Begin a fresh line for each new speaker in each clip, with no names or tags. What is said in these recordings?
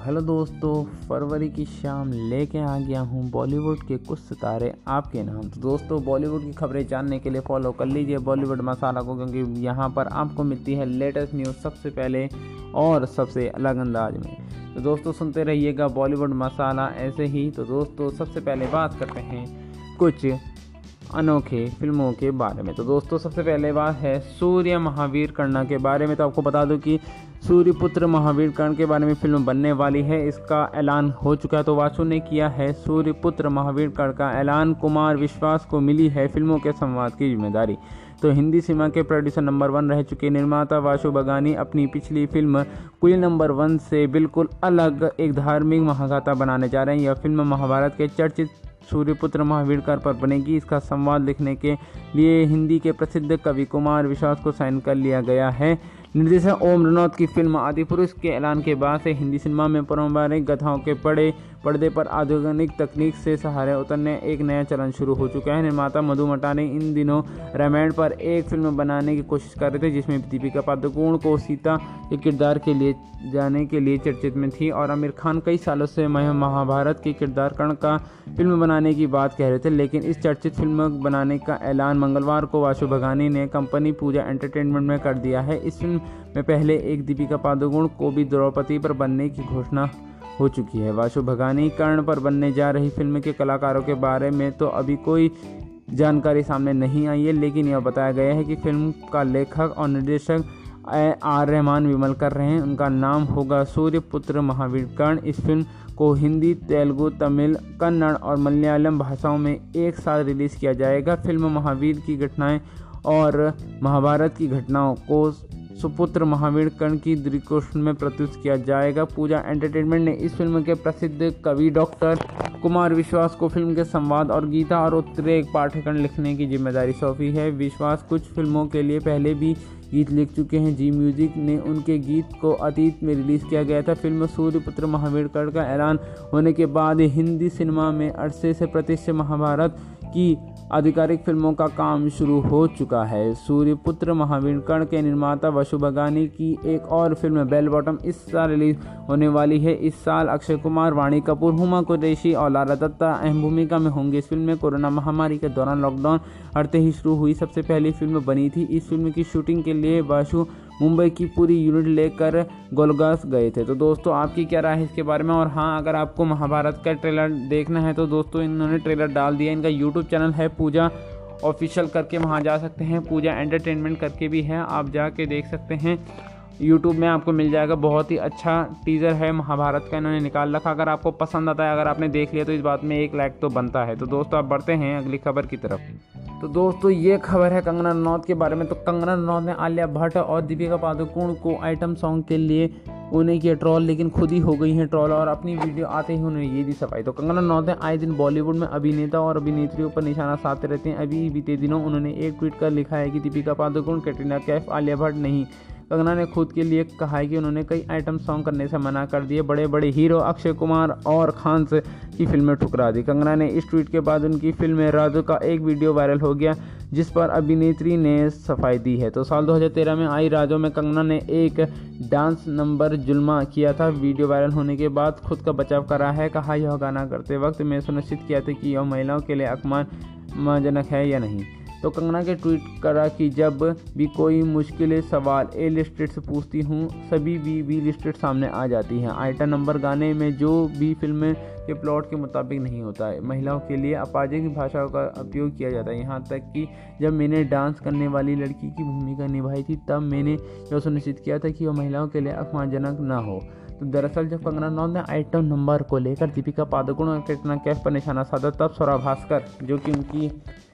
Hello दोस्तों, फरवरी की शाम लेके आ गया हूँ बॉलीवुड के कुछ सितारे आपके नाम। तो दोस्तों, बॉलीवुड की खबरें जानने के लिए फॉलो कर लीजिए बॉलीवुड मसाला को, क्योंकि यहाँ पर आपको मिलती है लेटेस्ट न्यूज़ सबसे पहले और सबसे अलग अंदाज में। तो दोस्तों, सुनते रहिएगा बॉलीवुड मसाला ऐसे ही। तो दोस्तों, सबसे पहले बात करते हैं कुछ अनोखे फ़िल्मों के बारे में। तो दोस्तों, सबसे पहले बात है सूर्य महावीर कर्ण के बारे में। तो आपको बता दूँ कि सूर्यपुत्र महावीर कर्ण के बारे में फ़िल्म बनने वाली है। इसका ऐलान हो चुका है तो वासु ने किया है। सूर्यपुत्र महावीर कर्ण का ऐलान, कुमार विश्वास को मिली है फ़िल्मों के संवाद की ज़िम्मेदारी। तो हिंदी सिनेमा के प्रोड्यूसर नंबर वन रह चुके निर्माता वाशु बगानी। अपनी पिछली फ़िल्म कुल नंबर वन से बिल्कुल अलग एक धार्मिक महागाथा बनाने जा रहे हैं। यह फ़िल्म महाभारत के चर्चित सूर्यपुत्र महावीरकर पर बनेगी। इसका संवाद लिखने के लिए हिंदी के प्रसिद्ध कवि कुमार विश्वास को साइन कर लिया गया है। निर्देशक ओम रनौत की फ़िल्म आदिपुरुष के ऐलान के बाद से हिंदी सिनेमा में पारंपरिक गथाओं के पड़े पर्दे पर आधुनिक तकनीक से सहारे उतरने एक नया चलन शुरू हो चुका है। निर्माता मधु मटाने इन दिनों रामायण पर एक फ़िल्म बनाने की कोशिश कर रहे थे, जिसमें दीपिका पादुकोण को सीता के किरदार के लिए जाने के लिए चर्चित में थी और आमिर खान कई सालों से महाभारत के किरदार कर्ण का फ़िल्म बनाने की बात कह रहे थे, लेकिन इस चर्चित फ़िल्म बनाने का ऐलान मंगलवार को वाशु भगानी ने कंपनी पूजा एंटरटेनमेंट में कर दिया है। इस फ़िल्म में पहले एक दीपिका पादुकोण को भी द्रौपदी पर बनने की घोषणा हो चुकी है। वाशु भगानी कर्ण पर बनने जा रही फ़िल्म के कलाकारों के बारे में तो अभी कोई जानकारी सामने नहीं आई है, लेकिन यह बताया गया है कि फ़िल्म का लेखक और निर्देशक आर रहमान विमल कर रहे हैं। उनका नाम होगा सूर्यपुत्र महावीर। कर्ण इस फ़िल्म को हिंदी, तेलुगु, तमिल, कन्नड़ और मलयालम भाषाओं में एक साथ रिलीज़ किया जाएगा। फ़िल्म महावीर की घटनाएँ और महाभारत की घटनाओं को सुपुत्र महावीर कर्ण की दृष्टि में प्रस्तुत किया जाएगा। पूजा एंटरटेनमेंट ने इस फ़िल्म के प्रसिद्ध कवि डॉक्टर कुमार विश्वास को फ़िल्म के संवाद और गीता और उत्तरे पाठ्यक्रम लिखने की ज़िम्मेदारी सौंपी है। विश्वास कुछ फ़िल्मों के लिए पहले भी गीत लिख चुके हैं। जी म्यूज़िक ने उनके गीत को अतीत में रिलीज़ किया गया था। फ़िल्म सूर्यपुत्र कर्ण का ऐलान होने के बाद हिंदी सिनेमा में अरसे से प्रतिष्ठित महाभारत की आधिकारिक फ़िल्मों का काम शुरू हो चुका है। सूर्यपुत्र महावीर कर्ण के निर्माता वशु बगानी की एक और फ़िल्म बेल बॉटम इस साल रिलीज़ होने वाली है। इस साल अक्षय कुमार, वाणी कपूर, हुमा कुरैशी और लाला दत्ता अहम भूमिका में होंगे। इस फ़िल्म में कोरोना महामारी के दौरान लॉकडाउन अड़ते ही शुरू हुई। सबसे पहली फ़िल्म बनी थी। इस फ़िल्म की शूटिंग के लिए वाशु मुंबई की पूरी यूनिट लेकर गोलगास गए थे। तो दोस्तों, आपकी क्या राय है इसके बारे में? और हाँ अगर आपको महाभारत का ट्रेलर देखना है तो दोस्तों, इन्होंने ट्रेलर डाल दिया। इनका यूट्यूब चैनल है पूजा ऑफिशियल करके, वहाँ जा सकते हैं। पूजा एंटरटेनमेंट करके भी है, आप जाके देख सकते हैं। यूट्यूब में आपको मिल जाएगा, बहुत ही अच्छा टीज़र है महाभारत का, इन्होंने निकाल रखा। अगर आपको पसंद आता है, अगर आपने देख लिया तो इस बात में एक लाइक तो बनता है। तो दोस्तों, आप बढ़ते हैं अगली खबर की तरफ़। तो दोस्तों, ये खबर है कंगना रनौत के बारे में। तो कंगना रनौत ने आलिया भट्ट और दीपिका पादुकोण को आइटम सॉन्ग के लिए उन्हें किया ट्रॉल, लेकिन खुद ही हो गई हैं ट्रॉल और अपनी वीडियो आते ही उन्हें ये दी सफ़ाई। तो कंगना रनौत ने आए दिन बॉलीवुड में अभिनेता और अभिनेत्रियों पर निशाना साधते रहते हैं। अभी बीते दिनों उन्होंने एक ट्वीट कर लिखा है कि दीपिका पादुकोण, कैटरीना कैफ, आलिया भट्ट नहीं। कंगना ने खुद के लिए कहा है कि उन्होंने कई आइटम सॉन्ग करने से मना कर दिए। बड़े बड़े हीरो अक्षय कुमार और खान से की फ़िल्में ठुकरा दी। कंगना ने इस ट्वीट के बाद उनकी फ़िल्म राजू का एक वीडियो वायरल हो गया, जिस पर अभिनेत्री ने सफ़ाई दी है। तो साल 2013 में आई राजो में कंगना ने एक डांस नंबर जुल्मा किया था। वीडियो वायरल होने के बाद खुद का बचाव करा है। कहा, यह गाना करते वक्त मैं सुनिश्चित किया था कि यह महिलाओं के लिए अपमानजनक है या नहीं। तो कंगना के ट्वीट करा कि जब भी कोई मुश्किल सवाल ए लिस्टेड से पूछती हूँ, सभी बी बी लिस्टेड सामने आ जाती हैं। आइटम नंबर गाने में जो भी फ़िल्म के प्लॉट के मुताबिक नहीं होता है। महिलाओं के लिए अपाजिक भाषा का उपयोग किया जाता है। यहाँ तक कि जब मैंने डांस करने वाली लड़की की भूमिका निभाई थी, तब मैंने यह सुनिश्चित किया था कि वह महिलाओं के लिए अपमानजनक न हो। तो दरअसल जब कंगना रनौत ने आइटम नंबर को लेकर दीपिका पादुकोण और कैटना कैफ पर निशाना साधा, तब स्वरा भास्कर, जो कि उनकी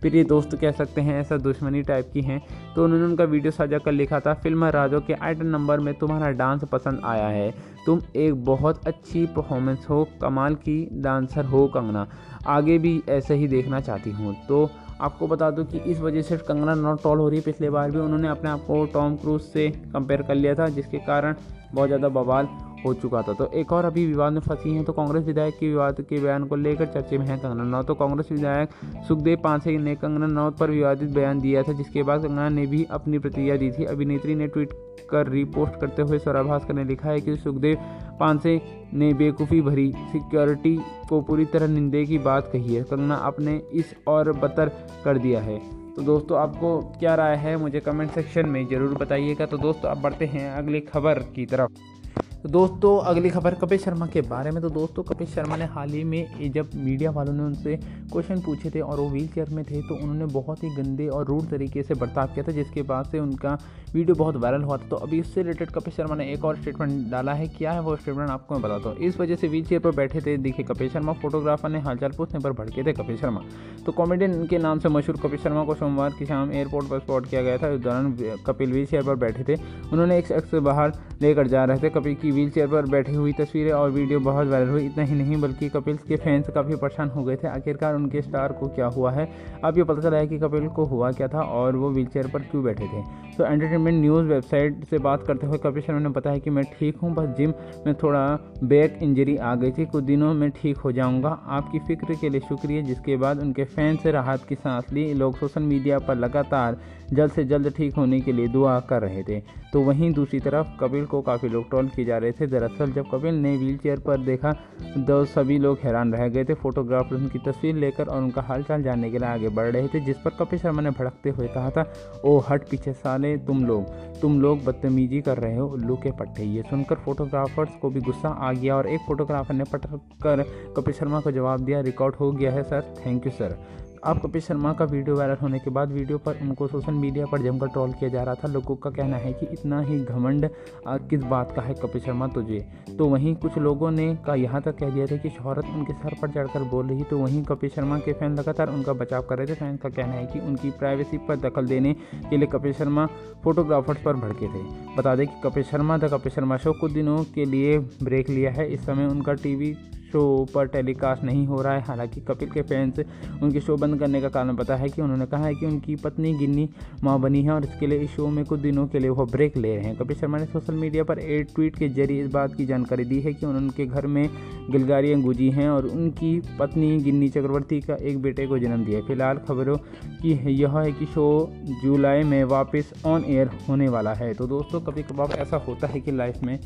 प्रिय दोस्त कह सकते हैं, ऐसा दुश्मनी टाइप की हैं। तो उन्होंने उनका वीडियो साझा कर लिखा था, फ़िल्म राजो के आइटम नंबर में तुम्हारा डांस पसंद आया है। तुम एक बहुत अच्छी परफॉर्मेंस हो, कमाल की डांसर हो कंगना। आगे भी ऐसे ही देखना चाहती हूँ। तो आपको बता दूँ कि इस वजह से कंगना नॉट टॉल हो रही है। पिछले बार भी उन्होंने अपने आप को टॉम क्रूज से कंपेयर कर लिया था, जिसके कारण बहुत ज़्यादा बवाल हो चुका था। तो एक और अभी विवाद में फंसी हैं तो कांग्रेस विधायक के विवाद के बयान को लेकर चर्चे में है कंगना रनौत तो कांग्रेस विधायक सुखदेव पांसे ने कंगना रनौत पर विवादित बयान दिया था, जिसके बाद कंगना ने भी अपनी प्रतिक्रिया दी थी। अभिनेत्री ने ट्वीट कर रिपोस्ट करते हुए स्वरा भास्कर ने लिखा है कि सुखदेव पांसे ने बेवकूफ़ी भरी, सिक्योरिटी को पूरी तरह निंदे की बात कही है। कंगना अपने इस और बतर कर दिया है। तो दोस्तों, आपको क्या राय है, मुझे कमेंट सेक्शन में ज़रूर बताइएगा। तो दोस्तों आप बढ़ते हैं अगली खबर की तरफ़। तो दोस्तों, अगली खबर कपिल शर्मा के बारे में। तो दोस्तों, कपिल शर्मा ने हाल ही में जब मीडिया वालों ने उनसे क्वेश्चन पूछे थे और वो व्हील चेयर में थे तो उन्होंने बहुत ही गंदे और रूड तरीके से बर्ताव किया था, जिसके बाद से उनका वीडियो बहुत वायरल हुआ था। तो अभी इससे रिलेटेड कपिल शर्मा ने एक और स्टेटमेंट डाला है। क्या है वो स्टेटमेंट, आपको मैं बताता हूँ। इस वजह से व्हील चेयर पर बैठे थे, देखिए, कपिल शर्मा, फोटोग्राफर ने हालचाल पूछने पर भड़के थे कपिल शर्मा। तो कॉमेडियन के नाम से मशहूर कपिल शर्मा को सोमवार की शाम एयरपोर्ट पर स्पॉट किया गया था। इस दौरान कपिल व्हील चेयर पर बैठे थे। उन्होंने एक शख्स से बाहर लेकर जा रहे थे। कपिल की व्हील चेयर पर बैठी हुई तस्वीरें और वीडियो बहुत वायरल हुई। इतना ही नहीं, बल्कि कपिल के फैंस काफ़ी परेशान हो गए थे। आखिरकार उनके स्टार को क्या हुआ है? अब ये पता चला है कि कपिल को हुआ क्या था और वो व्हील पर क्यों बैठे थे। तो एंटरटेनमेंट न्यूज़ वेबसाइट से बात करते हुए कपिल शर्मा ने बताया कि मैं ठीक हूँ, बस जिम में थोड़ा बैक इंजरी आ गई थी। कुछ दिनों में ठीक हो जाऊँगा। आपकी फ़िक्र के लिए शुक्रिया। जिसके बाद उनके फ़ैन से राहत की सांस ली। लोग सोशल मीडिया पर लगातार जल्द से जल्द ठीक होने के लिए दुआ कर रहे थे। तो वहीं दूसरी तरफ़ कपिल को काफ़ी लोग ट्रोल किए जा रहे थे। दरअसल जब कपिल ने व्हील चेयर पर देखा तो सभी लोग हैरान रह गए थे। फोटोग्राफर उनकी तस्वीर लेकर और उनका हालचाल जानने के लिए आगे बढ़ रहे थे, जिस पर कपिल शर्मा ने भड़कते हुए कहा था ओ हट पीछे साले, तुम लोग। तुम लोग बदतमीजी कर रहे हो उल्लू के पट्टे। ये सुनकर फोटोग्राफर्स को भी गुस्सा आ गया और एक फोटोग्राफर ने पटक कर कपिल शर्मा को जवाब दिया, रिकॉर्ड हो गया है, सर। Thank you, sir. अब कपिल शर्मा का वीडियो वायरल होने के बाद वीडियो पर उनको सोशल मीडिया पर जमकर ट्रोल किया जा रहा था। लोगों का कहना है कि इतना ही घमंड किस बात का है कपिल शर्मा तुझे? तो वहीं कुछ लोगों ने का यहाँ तक कह दिया था कि शहरत उनके सर पर चढ़कर बोल रही तो वहीं कपिल शर्मा के फ़ैन लगातार उनका बचाव कर रहे थे। फ़ैन का कहना है कि उनकी प्राइवेसी पर दखल देने के लिए कपिल शर्मा फोटोग्राफर्स पर भड़के थे। बता दें कि कपिल शर्मा द कपिल शर्मा शो कुछ दिनों के लिए ब्रेक लिया है। इस समय उनका टीवी शो पर टेलीकास्ट नहीं हो रहा है। हालाँकि कपिल के फैंस उनके शो बंद करने का कारण पता है कि उन्होंने कहा है कि उनकी पत्नी गिन्नी माँ बनी है और इसके लिए इस शो में कुछ दिनों के लिए वो ब्रेक ले रहे हैं। कपिल शर्मा ने सोशल मीडिया पर एक ट्वीट के ज़रिए इस बात की जानकारी दी है कि उनके घर में गिलगारियाँ गुजी हैं और उनकी पत्नी गिन्नी चक्रवर्ती का एक बेटे को जन्म दिया फ़िलहाल खबरों की यह है कि शो जुलाई में वापस ऑन एयर होने वाला है। तो दोस्तों कभी कभार ऐसा होता है कि लाइफ में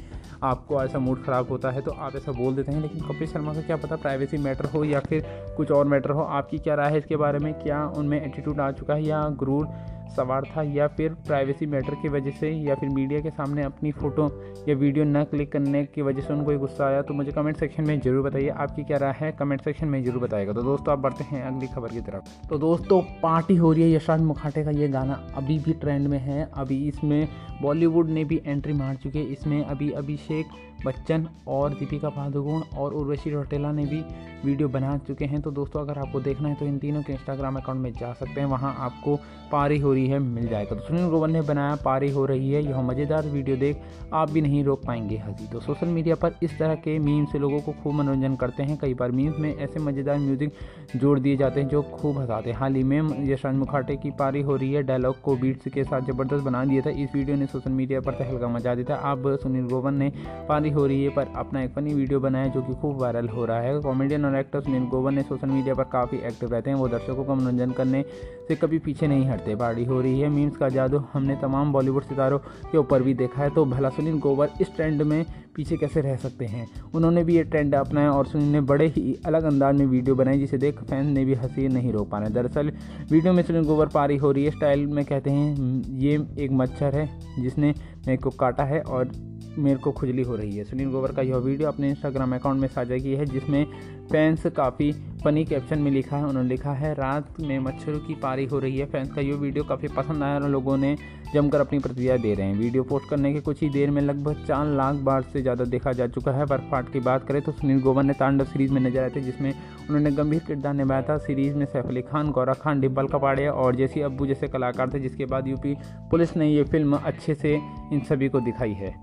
आपको ऐसा मूड ख़राब होता है तो आप ऐसा बोल देते हैं। लेकिन कपिल शर्मा का क्या पता प्राइवेसी मैटर हो या फिर कुछ और मैटर हो? आपकी क्या राय है इसके बारे में? क्या उनमें एटीट्यूड आ चुका है या गुरूर सवार था या फिर प्राइवेसी मैटर की वजह से या फिर मीडिया के सामने अपनी फ़ोटो या वीडियो न क्लिक करने की वजह से उनको एक गुस्सा आया तो मुझे कमेंट सेक्शन में ज़रूर बताइए। आपकी क्या राय है? कमेंट सेक्शन में ज़रूर बताएगा। तो दोस्तों, आप बढ़ते हैं अगली खबर की तरफ़। तो दोस्तों, पार्टी हो रही है यशराज मुखाटे का ये गाना अभी भी ट्रेंड में है। अभी इसमें बॉलीवुड ने भी एंट्री मार चुके हैं। इसमें अभी अभिषेक बच्चन और दीपिका पादुकोण और उर्वशी रोटेला ने भी वीडियो बना चुके हैं। तो दोस्तों, अगर आपको देखना है तो इन तीनों के इंस्टाग्राम अकाउंट में जा सकते हैं। वहाँ आपको पारी हो रही है, मिल जाएगा। तो सुनील ग्रोवर ने बनाया, पारी हो रही है। यह मज़ेदार वीडियो देख आप भी नहीं रोक पाएँगे हँसी। तो सोशल मीडिया पर इस तरह के मीम से लोगों को खूब मनोरंजन करते हैं। कई बार मीम्स में ऐसे मज़ेदार म्यूज़िक जोड़ दिए जाते हैं जो खूब हंसाते हैं। हाल ही में यशराज मुखाटे की पारी हो रही है। डायलॉग को बीट्स के साथ ज़बरदस्त बना दिया था। इस वीडियो ने सोशल मीडिया पर तहलका मचा दिया था। अब सुनील ग्रोवर ने पारी हो रही है पर अपना एक फनी वीडियो बनाया जो कि खूब वायरल हो रहा है। कॉमेडियन और एक्टर सुनील ग्रोवर ने सोशल मीडिया पर काफ़ी एक्टिव रहते हैं। वो दर्शकों का मनोरंजन करने से कभी पीछे नहीं हटते। पार्टी हो रही है। मीम्स का जादू हमने तमाम बॉलीवुड सितारों के ऊपर भी देखा है। तो भला सुनील ग्रोवर इस ट्रेंड में पीछे कैसे रह सकते हैं? उन्होंने भी ये ट्रेंड अपनाया और सुनील ने बड़े ही अलग अंदाज में वीडियो बनाई, जिसे देख फैंस ने भी हँसी नहीं रो पाना। दरअसल, वीडियो में सुनील गोबर पारी हो रही है। स्टाइल में कहते हैं, ये एक मच्छर है, जिसने मेरे को काटा है और मेरे को खुजली हो रही है। सुनील ग्रोवर का यह वीडियो अपने इंस्टाग्राम अकाउंट में साझा की है, जिसमें फैंस काफ़ी फनी कैप्शन में लिखा है, उन्होंने लिखा है, रात में मच्छरों की पारी हो रही है। फैंस का ये वीडियो काफ़ी पसंद आया और लोगों ने जमकर अपनी प्रतिक्रिया दे रहे हैं। वीडियो पोस्ट करने के कुछ ही देर में लगभग चार लाख बार से ज़्यादा देखा जा चुका है। बर्फाट की बात करें तो सुनील ग्रोवर ने तांडव सीरीज़ में नज़र आए थे, जिसमें उन्होंने गंभीर किरदार निभाया था। सीरीज़ में सैफ अली खान गौरा खान डिब्बल कपाड़िया और जैसी अब्बू जैसे कलाकार थे, जिसके बाद यूपी पुलिस ने ये फ़िल्म अच्छे से इन सभी को दिखाई है।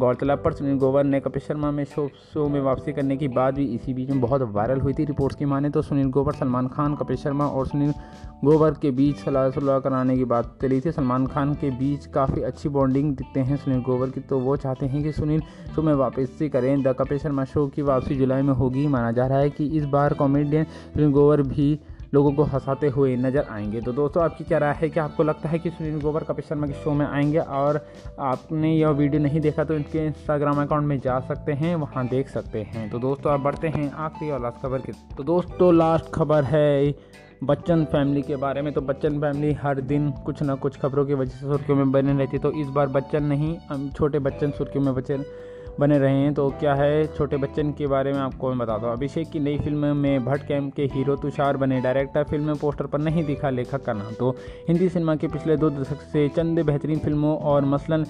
गौरतलब पर सुनील ग्रोवर ने कपिल शर्मा में शो शो में वापसी करने की बात भी इसी बीच में बहुत वायरल हुई थी। रिपोर्ट्स की माने तो सुनील ग्रोवर सलमान खान, कपिल शर्मा और सुनील ग्रोवर के बीच सलाह सुलह कराने की बात चली थी। सलमान खान के बीच काफ़ी अच्छी बॉन्डिंग दिखते हैं सुनील ग्रोवर की तो वो चाहते हैं कि सुनील शो में वापसी करें। द कपिल शर्मा शो की वापसी जुलाई में होगी। माना जा रहा है कि इस बार कॉमेडियन सुनील ग्रोवर भी लोगों को हंसाते हुए नज़र आएँगे। तो दोस्तों, आपकी क्या राय है? कि आपको लगता है कि सुनील ग्रोवर, कपिल शर्मा के शो में आएँगे? और आपने यह वीडियो नहीं देखा तो इनके इंस्टाग्राम अकाउंट में जा सकते हैं, वहाँ देख सकते हैं। तो दोस्तों आप बढ़ते हैं आखिरी और लास्ट खबर की। तो दोस्तों लास्ट खबर है बच्चन फैमिली के बारे में। तो बच्चन फैमिली हर दिन कुछ ना कुछ खबरों की वजह से सुर्खियों में बने रहती तो इस बार बच्चन नहीं छोटे बच्चन सुर्खियों में बचे बने रहे हैं तो क्या है छोटे बच्चन के बारे में आपको मैं बताता हूँ। अभिषेक की नई फ़िल्म में भट्ट कैम्प के हीरो तुषार बने। डायरेक्टर फ़िल्म में पोस्टर पर नहीं दिखा लेखक का नाम। तो हिंदी सिनेमा के पिछले दो दशक से चंद बेहतरीन फ़िल्मों और मसलन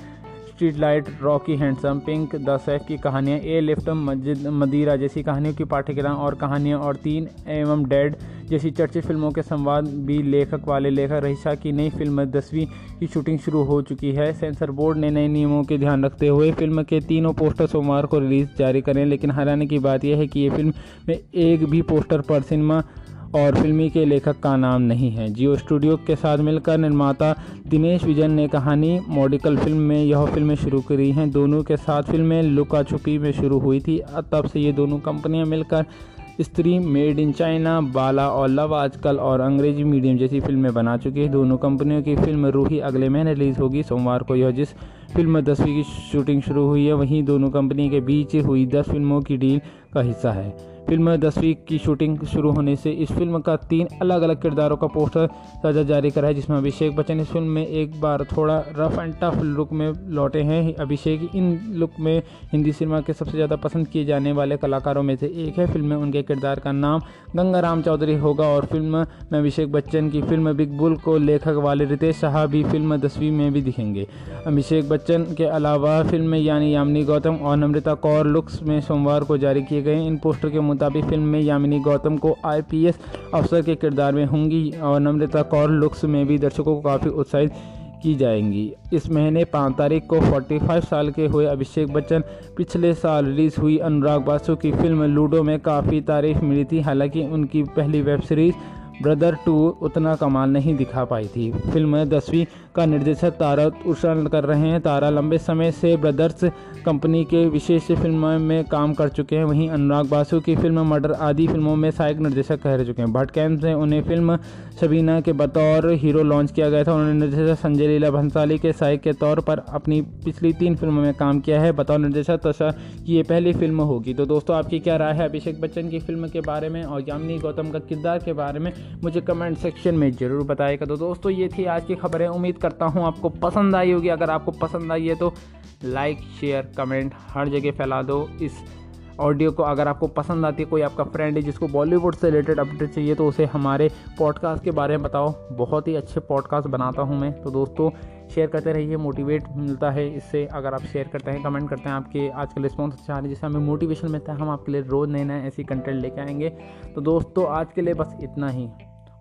street light, Rocky Handsome, Pink the Saif की कहानियाँ, ए लिफ्ट मस्जिद मदीरा जैसी कहानियों की पाठ्यक्रम और कहानियाँ, और तीन, एवं डेड जैसी चर्चित फ़िल्मों के संवाद भी लेखक वाले लेखक। रहीशा की नई फ़िल्म दसवीं की शूटिंग शुरू हो चुकी है। सेंसर बोर्ड ने नए नियमों के ध्यान रखते हुए फ़िल्म के तीनों पोस्टर सोमवार को रिलीज़ जारी करें, लेकिन हैरानी की बात यह है कि ये फ़िल्म में एक भी पोस्टर पर सिनेमा और फिल्मी के लेखक का नाम नहीं है। जियो स्टूडियो के साथ मिलकर निर्माता दिनेश विजन ने कहानी, मॉडिकल फ़िल्म में यह फ़िल्में शुरू करी हैं। दोनों के साथ फ़िल्में लुका छुपी में शुरू हुई थी। तब से ये दोनों कंपनियाँ मिलकर स्त्री मेड इन चाइना, बाला और लव आजकल और अंग्रेज़ी मीडियम जैसी फ़िल्में बना चुकी है। दोनों कंपनियों की फ़िल्म रूही अगले महीने रिलीज़ होगी, सोमवार को। यह जिस फ़िल्म में दसवीं की शूटिंग शुरू हुई है, वहीं दोनों कंपनी के बीच हुई दस फ़िल्मों की डील का हिस्सा है। फ़िल्म दसवीं की शूटिंग शुरू होने से इस फ़िल्म का तीन अलग अलग किरदारों का पोस्टर साझा जारी करा है, जिसमें अभिषेक बच्चन इस फ़िल्म में एक बार थोड़ा रफ एंड टफ लुक में लौटे हैं। अभिषेक इन लुक में हिंदी सिनेमा के सबसे ज़्यादा पसंद किए जाने वाले कलाकारों में से एक है। फ़िल्म में उनके किरदार का नाम गंगा राम चौधरी होगा और फ़िल्म में अभिषेक बच्चन की फ़िल्म बिग बुल को लेखक वाले रितेश शाह भी फ़िल्म दसवीं में भी दिखेंगे। अभिषेक बच्चन के अलावा फ़िल्म में यानी यामिनी गौतम और नम्रता कौर लुक्स में सोमवार को जारी किए गए इन पोस्टर के मुताबिक फ़िल्म में यामिनी गौतम को आईपीएस अफसर के किरदार में होंगी और नम्रता कौर लुक्स में भी दर्शकों को काफ़ी उत्साहित की जाएँगी। इस महीने पाँच तारीख को 45 साल के हुए अभिषेक बच्चन पिछले साल रिलीज़ हुई अनुराग बासु की फ़िल्म लूडो में काफ़ी तारीफ़ मिली थी। हालाँकि उनकी पहली वेब सीरीज़ ब्रदर टू उतना कमाल नहीं दिखा पाई थी। फ़िल्म दसवीं का निर्देशक तारा उषा कर रहे हैं। तारा लंबे समय से ब्रदर्स कंपनी के विशेष फ़िल्म में काम कर चुके हैं। वहीं अनुराग बासु की फ़िल्म मर्डर आदि फ़िल्मों में सहायक निर्देशक कह चुके हैं। भट्ट कैम्प से उन्हें फ़िल्म शबीना के बतौर हीरो लॉन्च किया गया था। उन्होंने निर्देशक संजय लीला भंसाली के सहायक के तौर पर अपनी पिछली तीन फ़िल्मों में काम किया है। बतौर निर्देशक तशा की ये पहली फ़िल्म होगी। तो दोस्तों, आपकी क्या राय है? अभिषेक बच्चन की फ़िल्म के बारे में और यामिनी गौतम का किरदार के बारे में मुझे कमेंट सेक्शन में ज़रूर बताएगा। तो दोस्तों, ये थी आज की खबरें। उम्मीद करता हूँ, आपको पसंद आई होगी। अगर आपको पसंद आई है तो लाइक शेयर कमेंट हर जगह फैला दो। इस ऑडियो को अगर आपको पसंद आती है, कोई आपका फ्रेंड है जिसको बॉलीवुड से रिलेटेड अपडेट चाहिए तो उसे हमारे पॉडकास्ट के बारे में बताओ। बहुत ही अच्छे पॉडकास्ट बनाता हूँ मैं। तो दोस्तों शेयर करते रहिए मोटिवेट मिलता है इससे। अगर आप शेयर करते हैं कमेंट करते हैं, आपके आज के रिस्पॉन्स अच्छा आ रहे हैं। जिससे हमें मोटिवेशन मिलता है, हम आपके लिए रोज़ नए नए ऐसी कंटेंट लेके आएँगे। तो दोस्तों, आज के लिए बस इतना ही।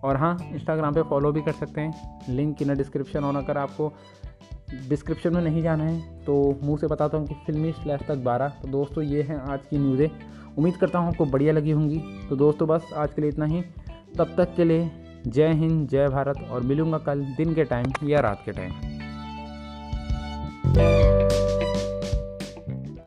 और हाँ इंस्टाग्राम पे फॉलो भी कर सकते हैं। लिंक इन डिस्क्रिप्शन और अगर आपको डिस्क्रिप्शन में नहीं जाना है तो मुँह से बताता हूँ कि फिल्मी स्लैश तक बारह। तो दोस्तों, ये हैं आज की न्यूज़ें उम्मीद करता हूँ आपको बढ़िया लगी होंगी। तो दोस्तों, बस आज के लिए इतना ही। तब तक के लिए जय हिंद, जय भारत और मिलूँगा कल दिन के टाइम या रात के टाइम